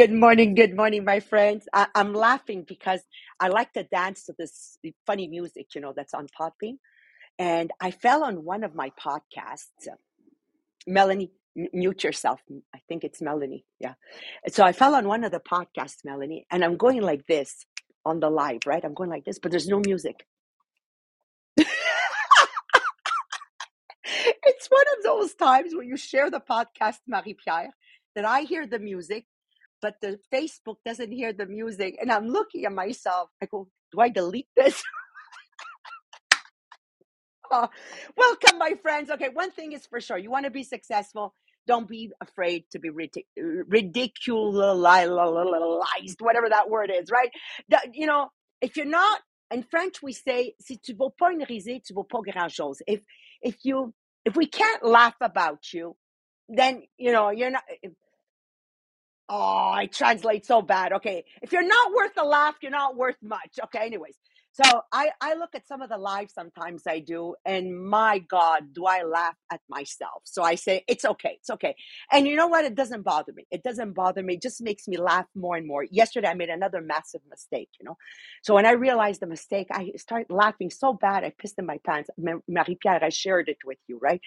Good morning, good morning, my friends. I, I'm laughing because I like to dance to this funny music, you know, that's on popping. And I fell on one of my podcasts. Melanie, mute yourself. I think it's Melanie. Yeah. So I fell on one of the podcasts, Melanie, and I'm going like this on the live, right? I'm going like this, but there's no music. It's one of those times when you share the podcast, Marie Pierre, that I hear the music, but the Facebook doesn't hear the music. And I'm looking at myself. I go, do I delete this? Oh, welcome, my friends. Okay, one thing is for sure you want to be successful. Don't be afraid to be ridic- ridiculized, whatever that word is, right? The- you know, if you're not, in French, we say, si tu vaux pas une risée, tu vaux pas grand chose. If, if you, if we can't laugh about you, then, you know, you're not, eh, Oh, I translate so bad. Okay. If you're not worth a laugh, you're not worth much. Okay. Anyways, so I, I look at some of the lives sometimes I do, and my God, do I laugh at myself. So I say, it's okay. It's okay. And you know what? It doesn't bother me. It doesn't bother me. It just makes me laugh more and more. Yesterday, I made another massive mistake, you know. So when I realized the mistake, I started laughing so bad, I pissed in my pants. Marie Pierre, I shared it with you, right?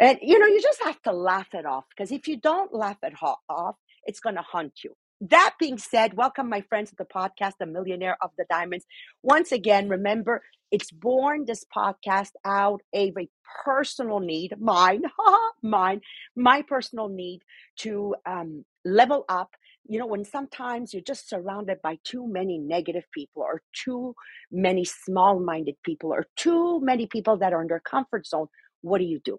And you know, you just have to laugh it off because if you don't laugh it off, it's going to haunt you. That being said, welcome my friends to the podcast, The Millionaire of the Diamonds. Once again, remember, it's born this podcast out of a personal need, mine, mine, my personal need to um, level up. You know, when sometimes you're just surrounded by too many negative people or too many small minded people or too many people that are in their comfort zone, what do you do?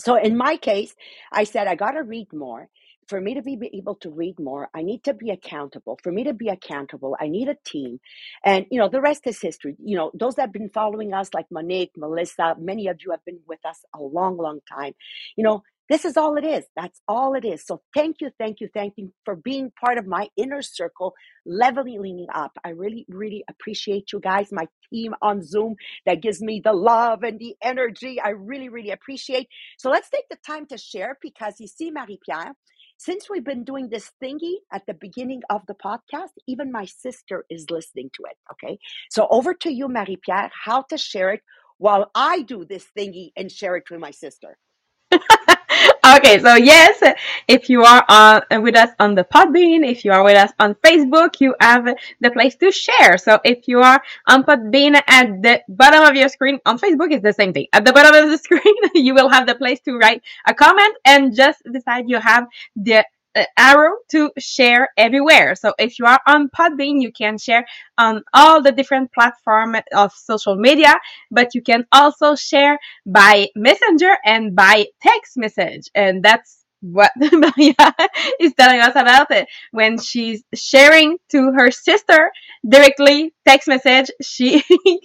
So in my case, I said, I got to read more. For me to be able to read more, I need to be accountable. For me to be accountable, I need a team. And, you know, the rest is history. You know, those that have been following us, like Monique, Melissa, many of you have been with us a long, long time. You know, this is all it is. That's all it is. So thank you, thank you, thank you for being part of my inner circle, leveling up. I really, really appreciate you guys, my team on Zoom that gives me the love and the energy. I really, really appreciate. So let's take the time to share because you see, Marie Pierre, since we've been doing this thingy at the beginning of the podcast, even my sister is listening to it. Okay. So over to you, Marie Pierre, how to share it while I do this thingy and share it with my sister. okay, so yes, if you are on with us on the Podbean, if you are with us on Facebook, you have the place to share. So if you are on Podbean at the bottom of your screen on Facebook, it's the same thing. At the bottom of the screen, you will have the place to write a comment, and just beside you have the uh, arrow to share everywhere. So if you are on Podbean, you can share on all the different platforms of social media, but you can also share by messenger and by text message. And that's what Maria is telling us about it. When she's sharing to her sister directly text message, she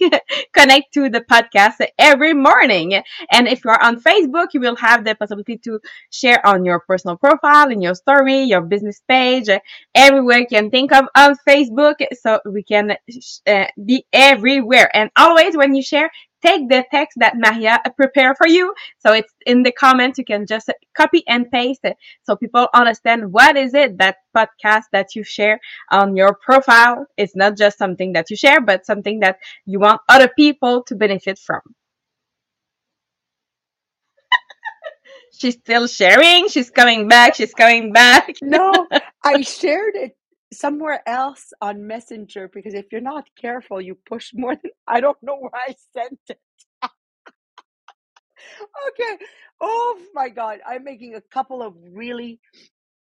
connect to the podcast every morning. And if you are on Facebook, you will have the possibility to share on your personal profile, in your story, your business page, everywhere you can think of on Facebook. So we can uh, be everywhere. And always when you share, take the text that Maria prepared for you. So it's in the comments. You can just copy and paste it so people understand what is it that podcast that you share on your profile. It's not just something that you share, but something that you want other people to benefit from. She's still sharing. She's coming back. She's coming back. No, I shared it somewhere else on Messenger because if you're not careful, you push more than I don't know where I sent it. okay. Oh my God. I'm making a couple of really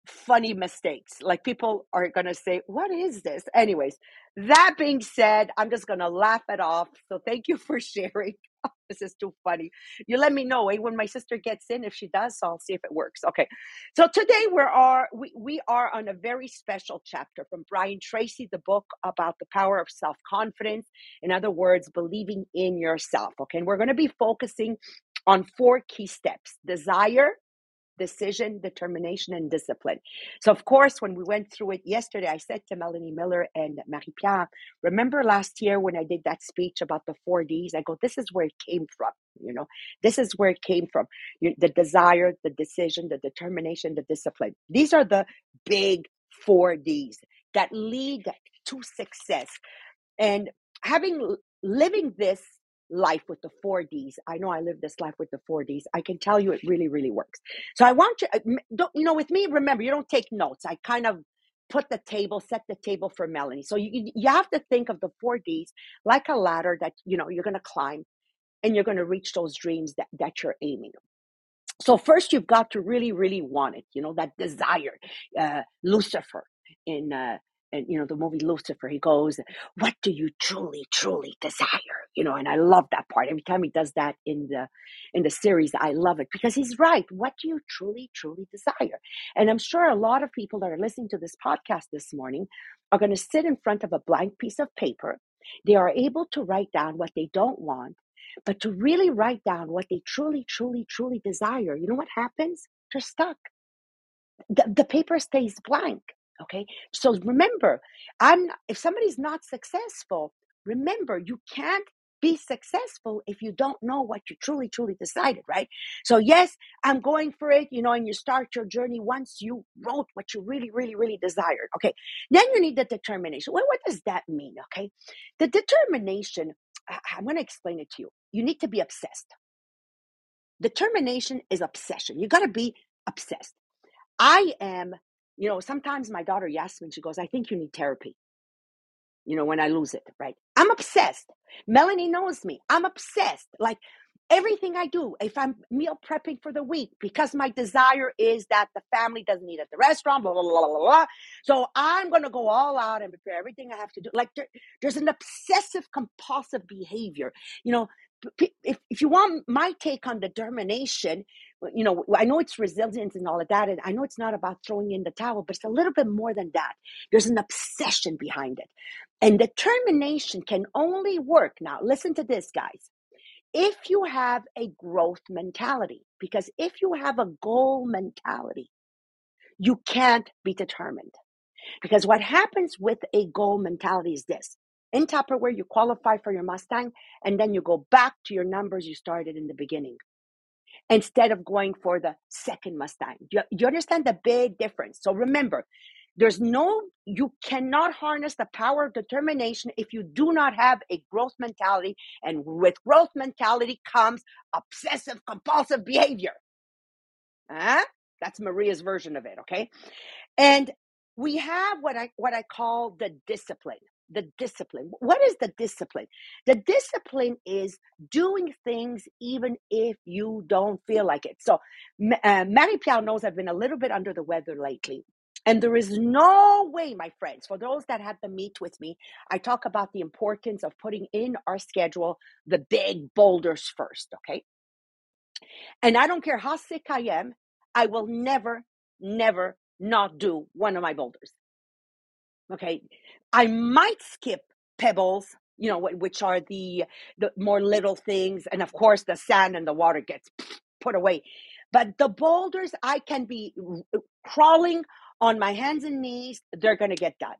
funny mistakes. Like people are going to say, What is this? Anyways, that being said, I'm just going to laugh it off. So thank you for sharing. This is too funny. You let me know eh, when my sister gets in. If she does, I'll see if it works. Okay. So today we are we, we are on a very special chapter from Brian Tracy, the book about the power of self confidence. In other words, believing in yourself. Okay, and we're going to be focusing on four key steps: desire, decision, determination, and discipline. So, of course, when we went through it yesterday, I said to Melanie Miller and Marie Pierre, remember last year when I did that speech about the four Ds? I go, this is where it came from. You know, this is where it came from. The desire, the decision, the determination, the discipline. These are the big four D's that lead to success. And having living this life with the four D's, I know I live this life with the four D's. I can tell you it really, really works. So I want you, uh, don't, you know, with me, remember, you don't take notes. I kind of put the table, set the table for Melanie. So you, you have to think of the four D's like a ladder that, you know, you're going to climb and you're going to reach those dreams that, that you're aiming so first you've got to really really want it you know that desire uh, lucifer in uh, and you know the movie lucifer he goes what do you truly truly desire you know and i love that part every time he does that in the in the series i love it because he's right what do you truly truly desire and i'm sure a lot of people that are listening to this podcast this morning are going to sit in front of a blank piece of paper they are able to write down what they don't want but to really write down what they truly, truly, truly desire, you know what happens? They're stuck. The, the paper stays blank. Okay. So remember, I'm if somebody's not successful, remember you can't be successful if you don't know what you truly, truly decided, right? So, yes, I'm going for it, you know, and you start your journey once you wrote what you really, really, really desired. Okay. Then you need the determination. Well, what does that mean? Okay. The determination I'm going to explain it to you. You need to be obsessed. Determination is obsession. You got to be obsessed. I am, you know, sometimes my daughter Yasmin, she goes, I think you need therapy. You know, when I lose it, right? I'm obsessed. Melanie knows me. I'm obsessed. Like everything I do, if I'm meal prepping for the week, because my desire is that the family doesn't eat at the restaurant, blah, blah, blah, blah, blah. So I'm going to go all out and prepare everything I have to do. Like there, there's an obsessive compulsive behavior. You know, if, if you want my take on determination, you know, I know it's resilience and all of that. And I know it's not about throwing in the towel, but it's a little bit more than that. There's an obsession behind it. And determination can only work. Now, listen to this, guys if you have a growth mentality, because if you have a goal mentality, you can't be determined. Because what happens with a goal mentality is this in Tupperware, you qualify for your Mustang, and then you go back to your numbers you started in the beginning instead of going for the second Mustang. You, you understand the big difference? So remember, there's no, you cannot harness the power of determination if you do not have a growth mentality. And with growth mentality comes obsessive compulsive behavior. Huh? That's Maria's version of it, okay? And we have what I what I call the discipline. The discipline. What is the discipline? The discipline is doing things even if you don't feel like it. So, uh, Marie Pierre knows I've been a little bit under the weather lately. And there is no way, my friends, for those that had the meet with me, I talk about the importance of putting in our schedule the big boulders first, okay? And I don't care how sick I am, I will never, never not do one of my boulders. Okay? I might skip pebbles, you know, which are the the more little things, and of course the sand and the water gets put away. But the boulders, I can be crawling on my hands and knees, they're going to get done.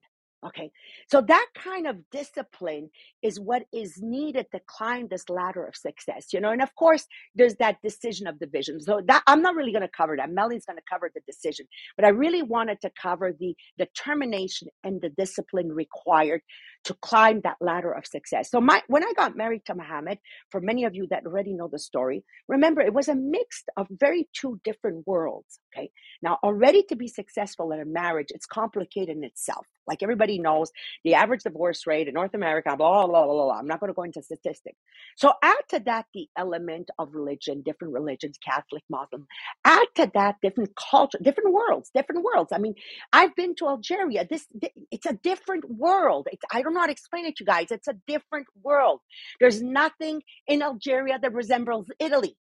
Okay. So that kind of discipline is what is needed to climb this ladder of success, you know. And of course, there's that decision of division. So that I'm not really going to cover that. Melanie's going to cover the decision, but I really wanted to cover the determination and the discipline required to climb that ladder of success. So my when I got married to Muhammad, for many of you that already know the story, remember it was a mix of very two different worlds. Okay. Now already to be successful in a marriage, it's complicated in itself. Like everybody knows, the average divorce rate in North America, blah, blah, blah, blah, I'm not going to go into statistics. So add to that the element of religion, different religions, Catholic, Muslim. Add to that different culture, different worlds, different worlds. I mean, I've been to Algeria. This it's a different world. It's, I don't know how to explain it to you guys. It's a different world. There's nothing in Algeria that resembles Italy.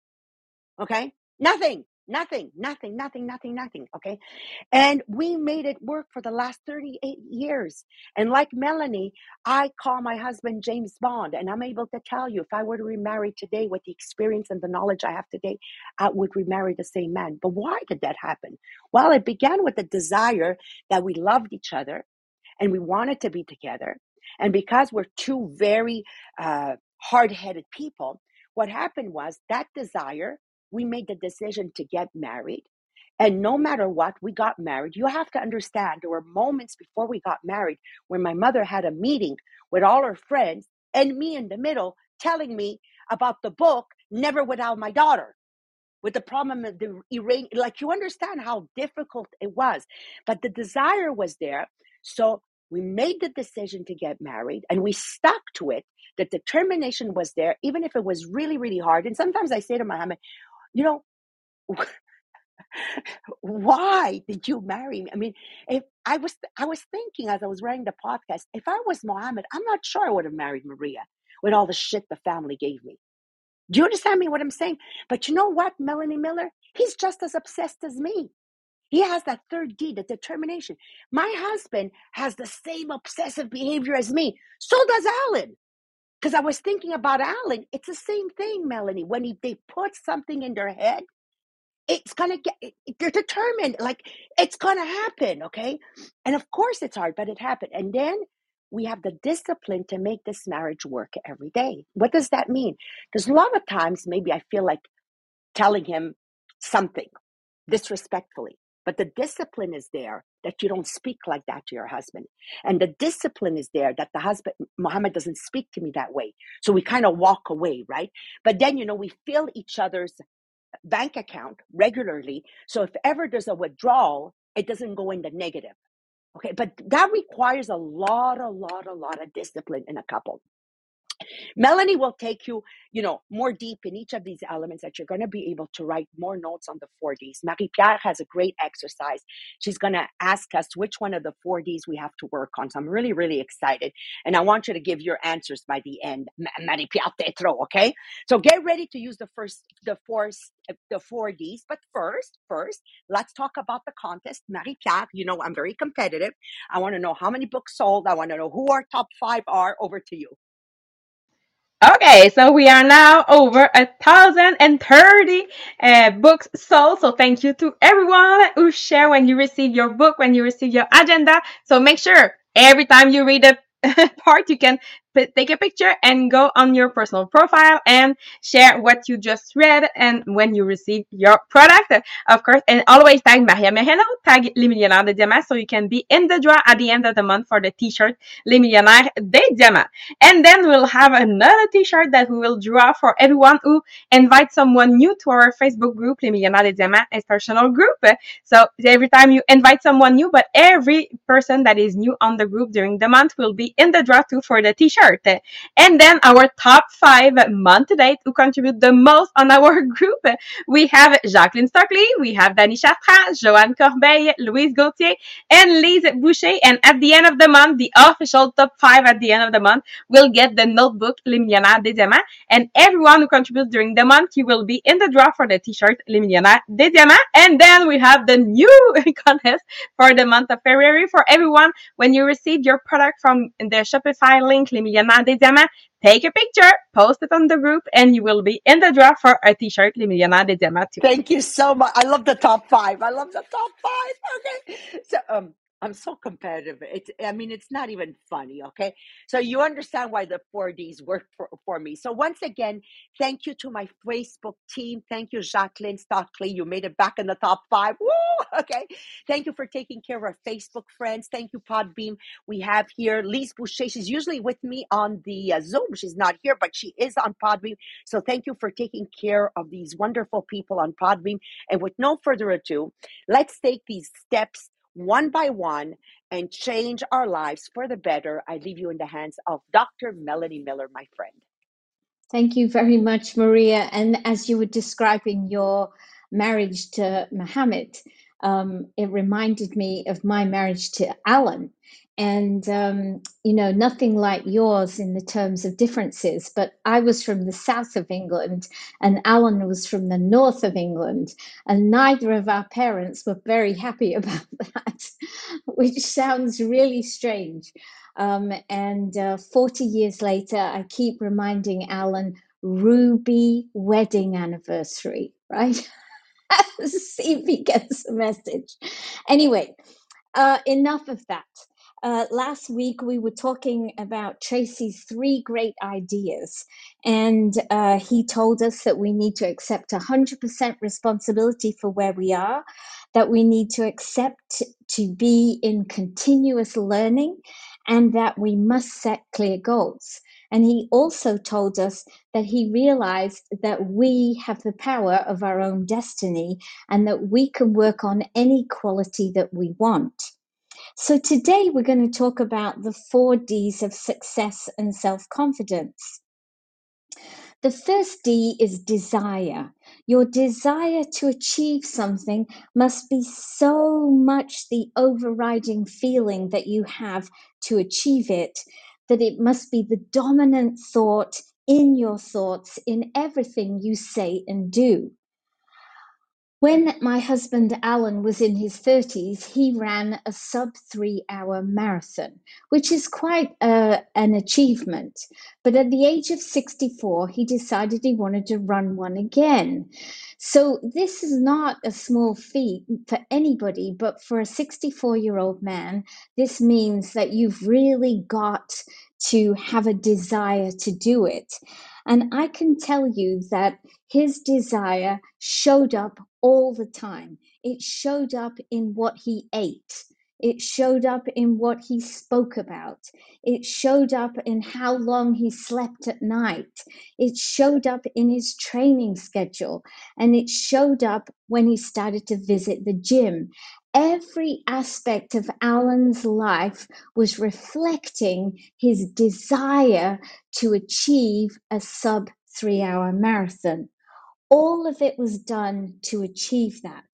Okay? Nothing. Nothing, nothing, nothing, nothing, nothing. Okay. And we made it work for the last 38 years. And like Melanie, I call my husband James Bond. And I'm able to tell you if I were to remarry today with the experience and the knowledge I have today, I would remarry the same man. But why did that happen? Well, it began with the desire that we loved each other and we wanted to be together. And because we're two very uh, hard headed people, what happened was that desire we made the decision to get married. And no matter what, we got married. You have to understand, there were moments before we got married when my mother had a meeting with all her friends and me in the middle telling me about the book, Never Without My Daughter, with the problem of the Iran. Like, you understand how difficult it was. But the desire was there. So we made the decision to get married and we stuck to it. The determination was there, even if it was really, really hard. And sometimes I say to Muhammad, you know, why did you marry me? I mean, if I was I was thinking as I was writing the podcast, if I was Mohammed, I'm not sure I would have married Maria with all the shit the family gave me. Do you understand me what I'm saying? But you know what, Melanie Miller? He's just as obsessed as me. He has that third D, the determination. My husband has the same obsessive behavior as me. So does Alan. Because I was thinking about Alan. It's the same thing, Melanie. When he, they put something in their head, it's gonna get they're determined like it's gonna happen okay and of course it's hard but it happened and then we have the discipline to make this marriage work every day what does that mean because a lot of times maybe i feel like telling him something disrespectfully but the discipline is there that you don't speak like that to your husband and the discipline is there that the husband muhammad doesn't speak to me that way so we kind of walk away right but then you know we fill each other's bank account regularly. So if ever there's a withdrawal, it doesn't go in the negative. Okay, but that requires a lot, a lot, a lot of discipline in a couple. Melanie will take you, you know, more deep in each of these elements that you're going to be able to write more notes on the 4Ds. Marie-Pierre has a great exercise. She's going to ask us which one of the 4Ds we have to work on. So I'm really, really excited. And I want you to give your answers by the end. Marie-Pierre Tetro, okay? So get ready to use the first, the four, uh, the 4Ds. But first, first, let's talk about the contest. Marie-Pierre, you know, I'm very competitive. I want to know how many books sold. I want to know who our top five are. Over to you. Okay, so we are now over a thousand and thirty uh, books sold. So thank you to everyone who share when you receive your book, when you receive your agenda. So make sure every time you read a part, you can take a picture and go on your personal profile and share what you just read and when you receive your product, of course. And always tag Maria Moreno, tag Les Millionnaires de Diamant so you can be in the draw at the end of the month for the t-shirt Les Millionnaires de Diamant. And then we'll have another t-shirt that we will draw for everyone who invites someone new to our Facebook group, Les Millionnaires de Diamant Inspirational Group. So every time you invite someone new, but every person that is new on the group during the month will be in the draw too for the t-shirt. And then our top five month to date who contribute the most on our group. We have Jacqueline Stockley, we have Danny Chafra, Joanne Corbeil, Louise Gauthier, and Lise Boucher. And at the end of the month, the official top five at the end of the month will get the notebook Les Millionnaires des Diamants. And everyone who contributes during the month, you will be in the draw for the t-shirt Les Millionnaires des Diamants. And then we have the new contest for the month of February for everyone. When you receive your product from the Shopify link, Les Millionnaires des Diamants, take a picture, post it on the group, and you will be in the draw for a t-shirt Les Millionnaires des Diamants too. Thank you so much. I love the top five. I love the top five. Okay. So um I'm so competitive. It's I mean it's not even funny, okay? So you understand why the 4Ds work for, for me. So once again, thank you to my Facebook team. Thank you, Jacqueline Stockley. You made it back in the top five. Woo! Okay. Thank you for taking care of our Facebook friends. Thank you, Podbean. We have here Lise Boucher. She's usually with me on the uh, Zoom. She's not here, but she is on Podbean. So thank you for taking care of these wonderful people on Podbean. And with no further ado, let's take these steps one by one and change our lives for the better. I leave you in the hands of Dr. Melanie Miller, my friend. Thank you very much, Maria. And as you were describing your marriage to Mohammed, um, it reminded me of my marriage to Alan. And, um, you know, nothing like yours in the terms of differences, but I was from the south of England and Alan was from the north of England. And neither of our parents were very happy about that, which sounds really strange. Um, and uh, 40 years later, I keep reminding Alan, Ruby wedding anniversary, right? See if he gets the message. Anyway, uh, enough of that. Uh, last week we were talking about Tracy's three great ideas, and uh, he told us that we need to accept 100% responsibility for where we are, that we need to accept to be in continuous learning, and that we must set clear goals. And he also told us that he realized that we have the power of our own destiny and that we can work on any quality that we want. So today we're going to talk about the four D's of success and self confidence. The first D is desire. Your desire to achieve something must be so much the overriding feeling that you have to achieve it that it must be the dominant thought in your thoughts in everything you say and do. When my husband Alan was in his 30s, he ran a sub three hour marathon, which is quite a, an achievement. But at the age of 64, he decided he wanted to run one again. So this is not a small feat for anybody, but for a 64 year old man, this means that you've really got to have a desire to do it. And I can tell you that his desire showed up all the time. It showed up in what he ate. It showed up in what he spoke about. It showed up in how long he slept at night. It showed up in his training schedule. And it showed up when he started to visit the gym. Every aspect of Alan's life was reflecting his desire to achieve a sub three hour marathon. All of it was done to achieve that.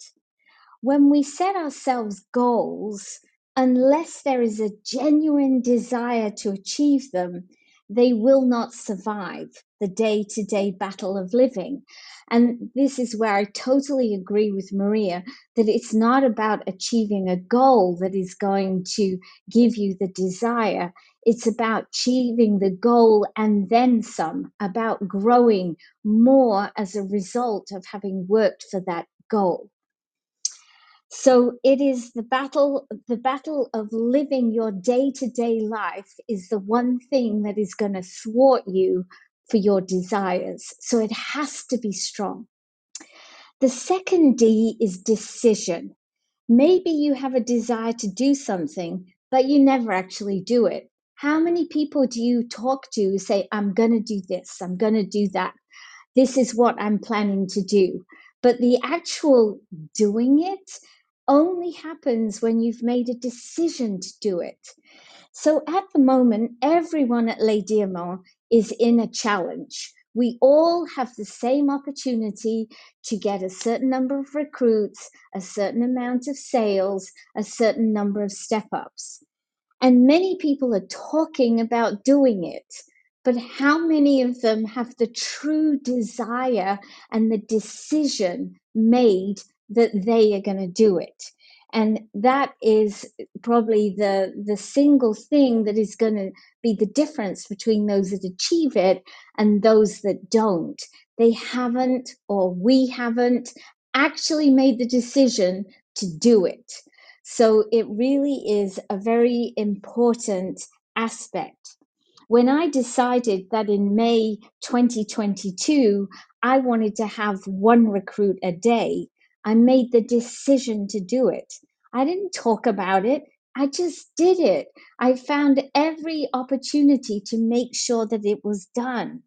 When we set ourselves goals, unless there is a genuine desire to achieve them, they will not survive the day to day battle of living. And this is where I totally agree with Maria that it's not about achieving a goal that is going to give you the desire. It's about achieving the goal and then some, about growing more as a result of having worked for that goal. So it is the battle, the battle of living your day to day life is the one thing that is going to thwart you for your desires. So it has to be strong. The second D is decision. Maybe you have a desire to do something, but you never actually do it. How many people do you talk to who say, I'm going to do this, I'm going to do that, this is what I'm planning to do? But the actual doing it only happens when you've made a decision to do it. So at the moment, everyone at Les Diamants is in a challenge. We all have the same opportunity to get a certain number of recruits, a certain amount of sales, a certain number of step ups. And many people are talking about doing it. But how many of them have the true desire and the decision made that they are going to do it? And that is probably the, the single thing that is going to be the difference between those that achieve it and those that don't. They haven't, or we haven't, actually made the decision to do it. So it really is a very important aspect. When I decided that in May 2022, I wanted to have one recruit a day, I made the decision to do it. I didn't talk about it. I just did it. I found every opportunity to make sure that it was done.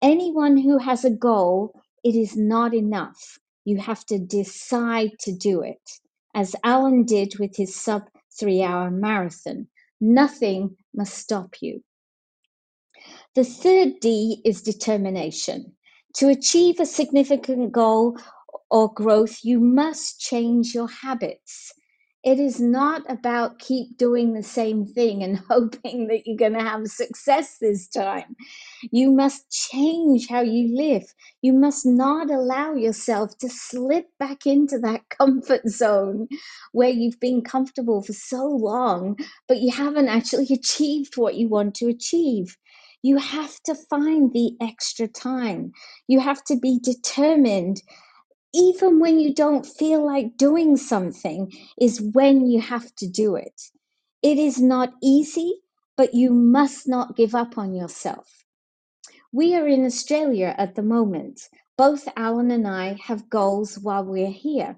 Anyone who has a goal, it is not enough. You have to decide to do it, as Alan did with his sub three hour marathon. Nothing must stop you. The third D is determination. To achieve a significant goal or growth, you must change your habits. It is not about keep doing the same thing and hoping that you're going to have success this time. You must change how you live. You must not allow yourself to slip back into that comfort zone where you've been comfortable for so long, but you haven't actually achieved what you want to achieve. You have to find the extra time. You have to be determined even when you don't feel like doing something is when you have to do it It is not easy, but you must not give up on yourself. We are in Australia at the moment. Both Alan and I have goals while we're here.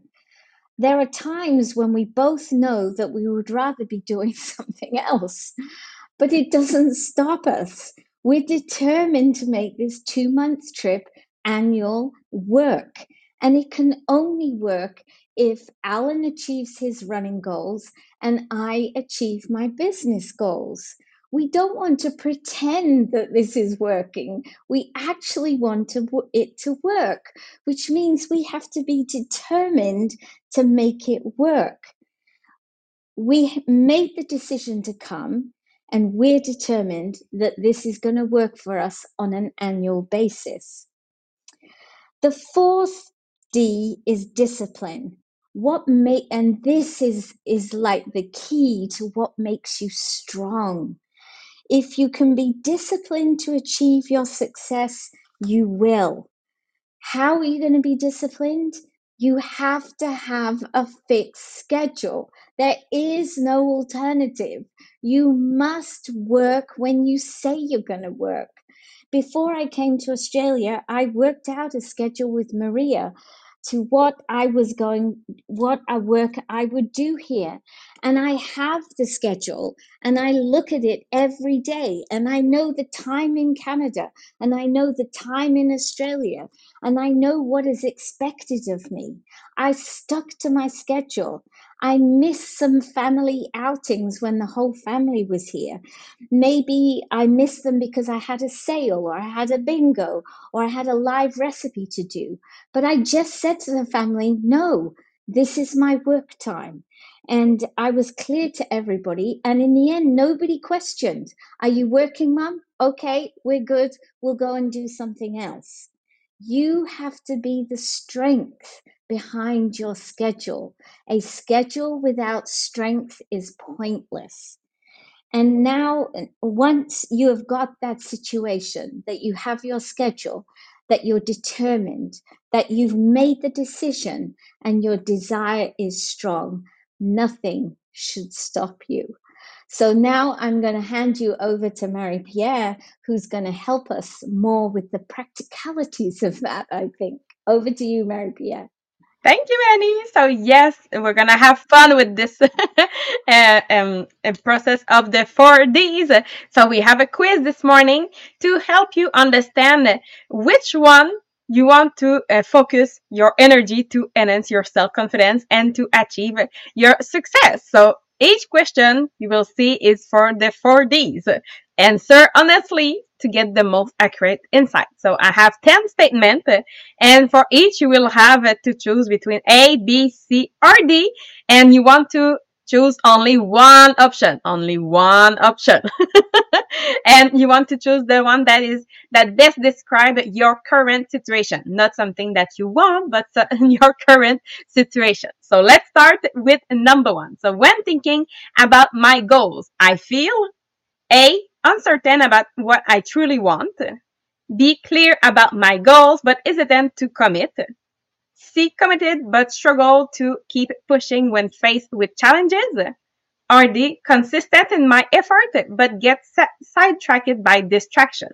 There are times when we both know that we would rather be doing something else, but it doesn't stop us. We're determined to make this two month trip annual work. And it can only work if Alan achieves his running goals and I achieve my business goals. We don't want to pretend that this is working. We actually want to, it to work, which means we have to be determined to make it work. We made the decision to come and we're determined that this is going to work for us on an annual basis. The fourth D is discipline. What make and this is is like the key to what makes you strong. If you can be disciplined to achieve your success, you will. How are you going to be disciplined? You have to have a fixed schedule. There is no alternative. You must work when you say you're going to work. Before I came to Australia, I worked out a schedule with Maria to what I was going, what a work I would do here. And I have the schedule and I look at it every day and I know the time in Canada and I know the time in Australia and I know what is expected of me. I stuck to my schedule. I missed some family outings when the whole family was here. Maybe I missed them because I had a sale or I had a bingo or I had a live recipe to do. But I just said to the family, no, this is my work time. And I was clear to everybody. And in the end, nobody questioned, Are you working, mum? Okay, we're good. We'll go and do something else. You have to be the strength behind your schedule. A schedule without strength is pointless. And now, once you have got that situation, that you have your schedule, that you're determined, that you've made the decision, and your desire is strong, nothing should stop you. So now I'm going to hand you over to Marie Pierre, who's going to help us more with the practicalities of that, I think. Over to you, Marie Pierre. Thank you, Annie. So yes, we're gonna have fun with this uh, um, process of the four Ds. So we have a quiz this morning to help you understand which one you want to uh, focus your energy to enhance your self-confidence and to achieve your success. So each question you will see is for the four Ds. Answer honestly, to get the most accurate insight. So I have 10 statements and for each you will have to choose between A, B, C, or D and you want to choose only one option, only one option. and you want to choose the one that is, that best describe your current situation, not something that you want, but uh, your current situation. So let's start with number one. So when thinking about my goals, I feel A, uncertain about what I truly want, be clear about my goals but hesitant to commit, C committed but struggle to keep pushing when faced with challenges, or D consistent in my effort but get sidetracked by distraction.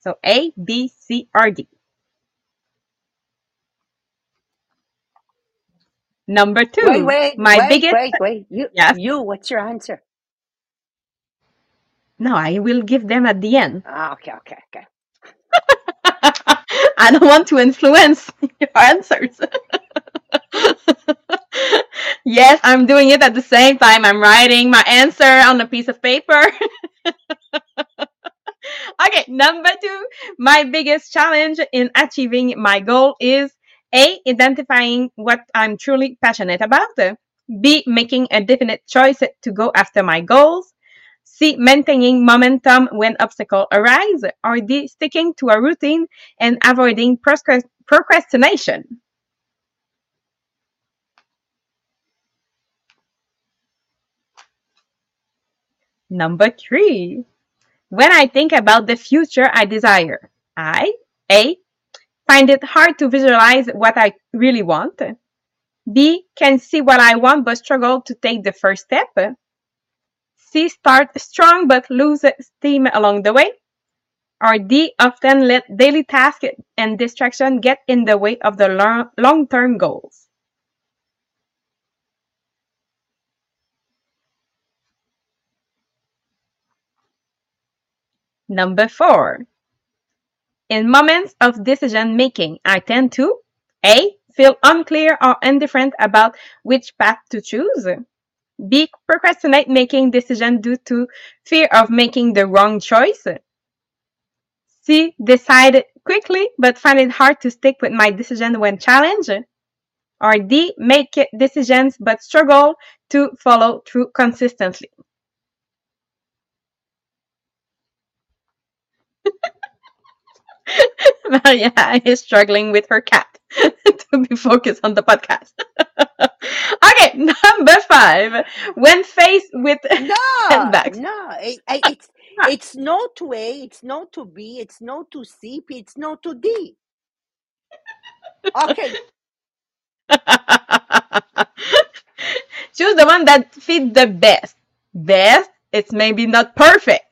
So A, B, C, or D. Number two, Wait, wait, my wait, biggest wait, wait. You, yes. you. What's your answer? No, I will give them at the end. Ah, okay, okay, okay. I don't want to influence your answers. yes, I'm doing it at the same time. I'm writing my answer on a piece of paper. okay, number two, my biggest challenge in achieving my goal is A, identifying what I'm truly passionate about. B, making a definite choice to go after my goals. C. Maintaining momentum when obstacles arise. Or D. Sticking to a routine and avoiding procrastination. Number three. When I think about the future I desire, I A. Find it hard to visualize what I really want. B. Can see what I want but struggle to take the first step. C. Start strong but lose steam along the way. Or D. Often let daily tasks and distraction get in the way of the long term goals. Number four. In moments of decision making, I tend to A. Feel unclear or indifferent about which path to choose. B. Procrastinate making decision due to fear of making the wrong choice. C. Decide quickly but find it hard to stick with my decision when challenged. Or D. Make decisions but struggle to follow through consistently. Maria is struggling with her cat to be focused on the podcast. okay, number five. When faced with No, setbacks. no, it, it- it's it's no to A, it's no to B, it's no to C, it's no to D. Okay, Choose the one that fits the best. Best, it's maybe not perfect.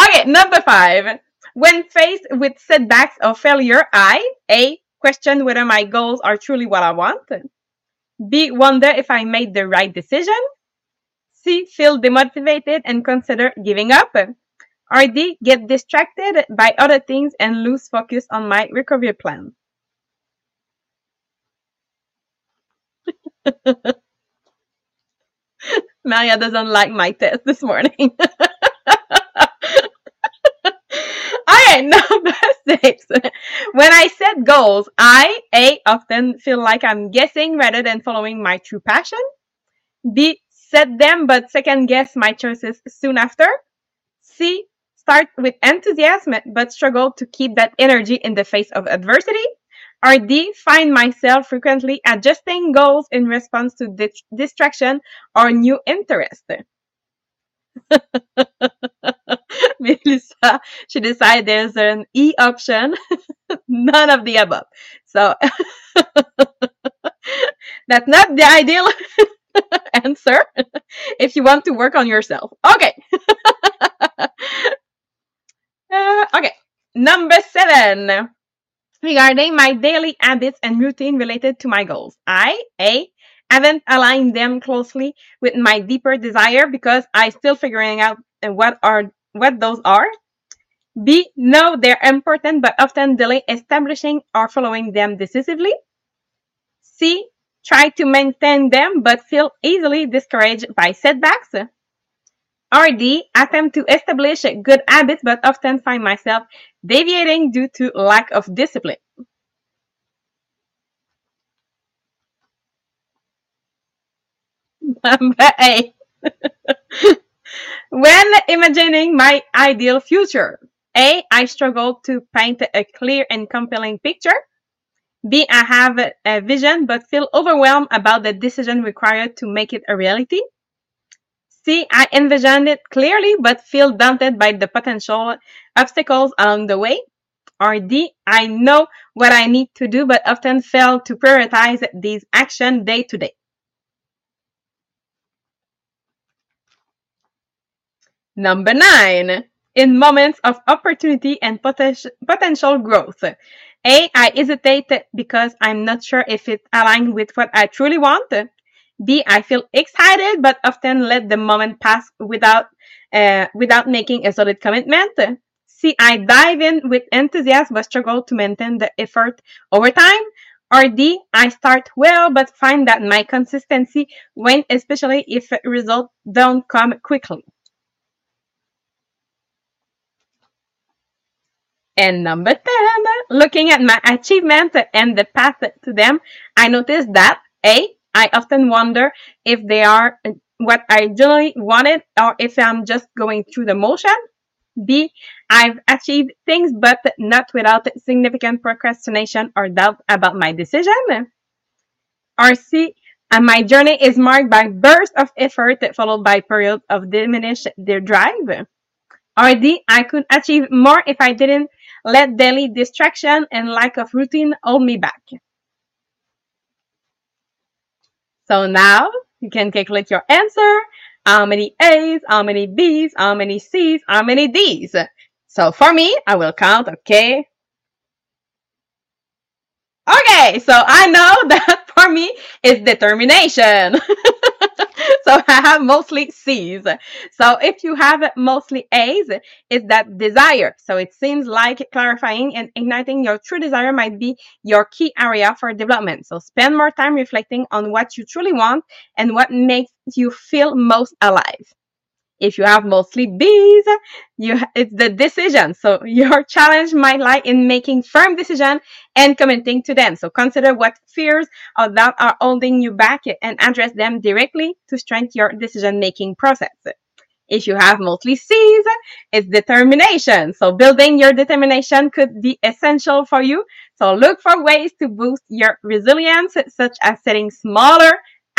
okay, number five. When faced with setbacks or failure, I A. Question whether my goals are truly what I want. B. Wonder if I made the right decision. C. Feel demotivated and consider giving up. Or D. Get distracted by other things and lose focus on my recovery plan. Maria doesn't like my test this morning. number six. When I set goals, I A often feel like I'm guessing rather than following my true passion. B set them but second guess my choices soon after. C start with enthusiasm but struggle to keep that energy in the face of adversity. Or D find myself frequently adjusting goals in response to dis- distraction or new interest. Melissa, she decided there's an E option, none of the above. So that's not the ideal answer if you want to work on yourself. Okay. Uh, okay. Number seven. Regarding my daily habits and routine related to my goals, I A haven't aligned them closely with my deeper desire because I still figuring out what are what those are. B know they're important but often delay establishing or following them decisively. C try to maintain them but feel easily discouraged by setbacks. Or D attempt to establish good habits but often find myself deviating due to lack of discipline. Number eight. when imagining my ideal future, A, I struggle to paint a clear and compelling picture. B, I have a- a vision but feel overwhelmed about the decision required to make it a reality. C, I envision it clearly but feel daunted by the potential obstacles along the way. Or D, I know what I need to do but often fail to prioritize these actions day to day. Number nine, in moments of opportunity and poten- potential growth. A, I hesitate because I'm not sure if it aligns with what I truly want. B, I feel excited but often let the moment pass without uh, without making a solid commitment. C, I dive in with enthusiasm but struggle to maintain the effort over time. Or D, I start well but find that my consistency wane, especially if results don't come quickly. And number 10, looking at my achievements and the path to them, I noticed that A, I often wonder if they are uh, what I generally wanted or if I'm just going through the motion. B, I've achieved things but not without significant procrastination or doubt about my decision. Or C, and my journey is marked by bursts of effort followed by periods of diminished drive. Or D, I could achieve more if I didn't let daily distraction and lack of routine hold me back. So now you can calculate your answer. How many A's, how many B's, how many C's, how many D's. So for me, I will count, okay? Okay, so I know that for me is determination. so I have mostly C's. So if you have mostly A's, it's that desire. So it seems like clarifying and igniting your true desire might be your key area for development. So spend more time reflecting on what you truly want and what makes you feel most alive. If you have mostly B's, you it's the decision. So your challenge might lie in making firm decision and committing to them. So consider what fears or doubt are holding you back and address them directly to strengthen your decision making process. If you have mostly C's, it's determination. So building your determination could be essential for you. So look for ways to boost your resilience, such as setting smaller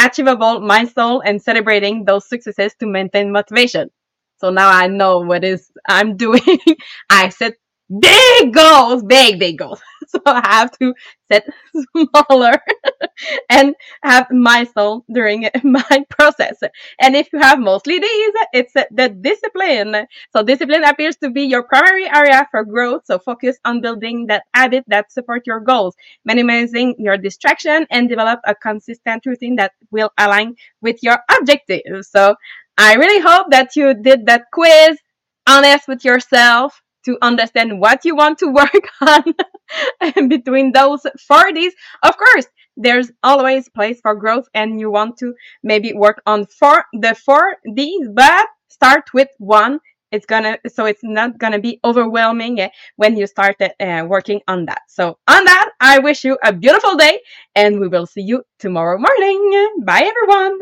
achievable milestone and celebrating those successes to maintain motivation. So now I know what is I'm doing. I set big goals, big, big goals. So I have to set smaller and have milestone during my process. And if you have mostly D's, it's the discipline. So discipline appears to be your primary area for growth. So focus on building that habit that support your goals, minimizing your distraction and develop a consistent routine that will align with your objectives. So I really hope that you did that quiz honest with yourself to understand what you want to work on between those four Ds. Of course, there's always place for growth and you want to maybe work on four, the four Ds, but start with one. It's gonna, so it's not gonna be overwhelming eh, when you start uh, working on that. So on that, I wish you a beautiful day and we will see you tomorrow morning. Bye everyone.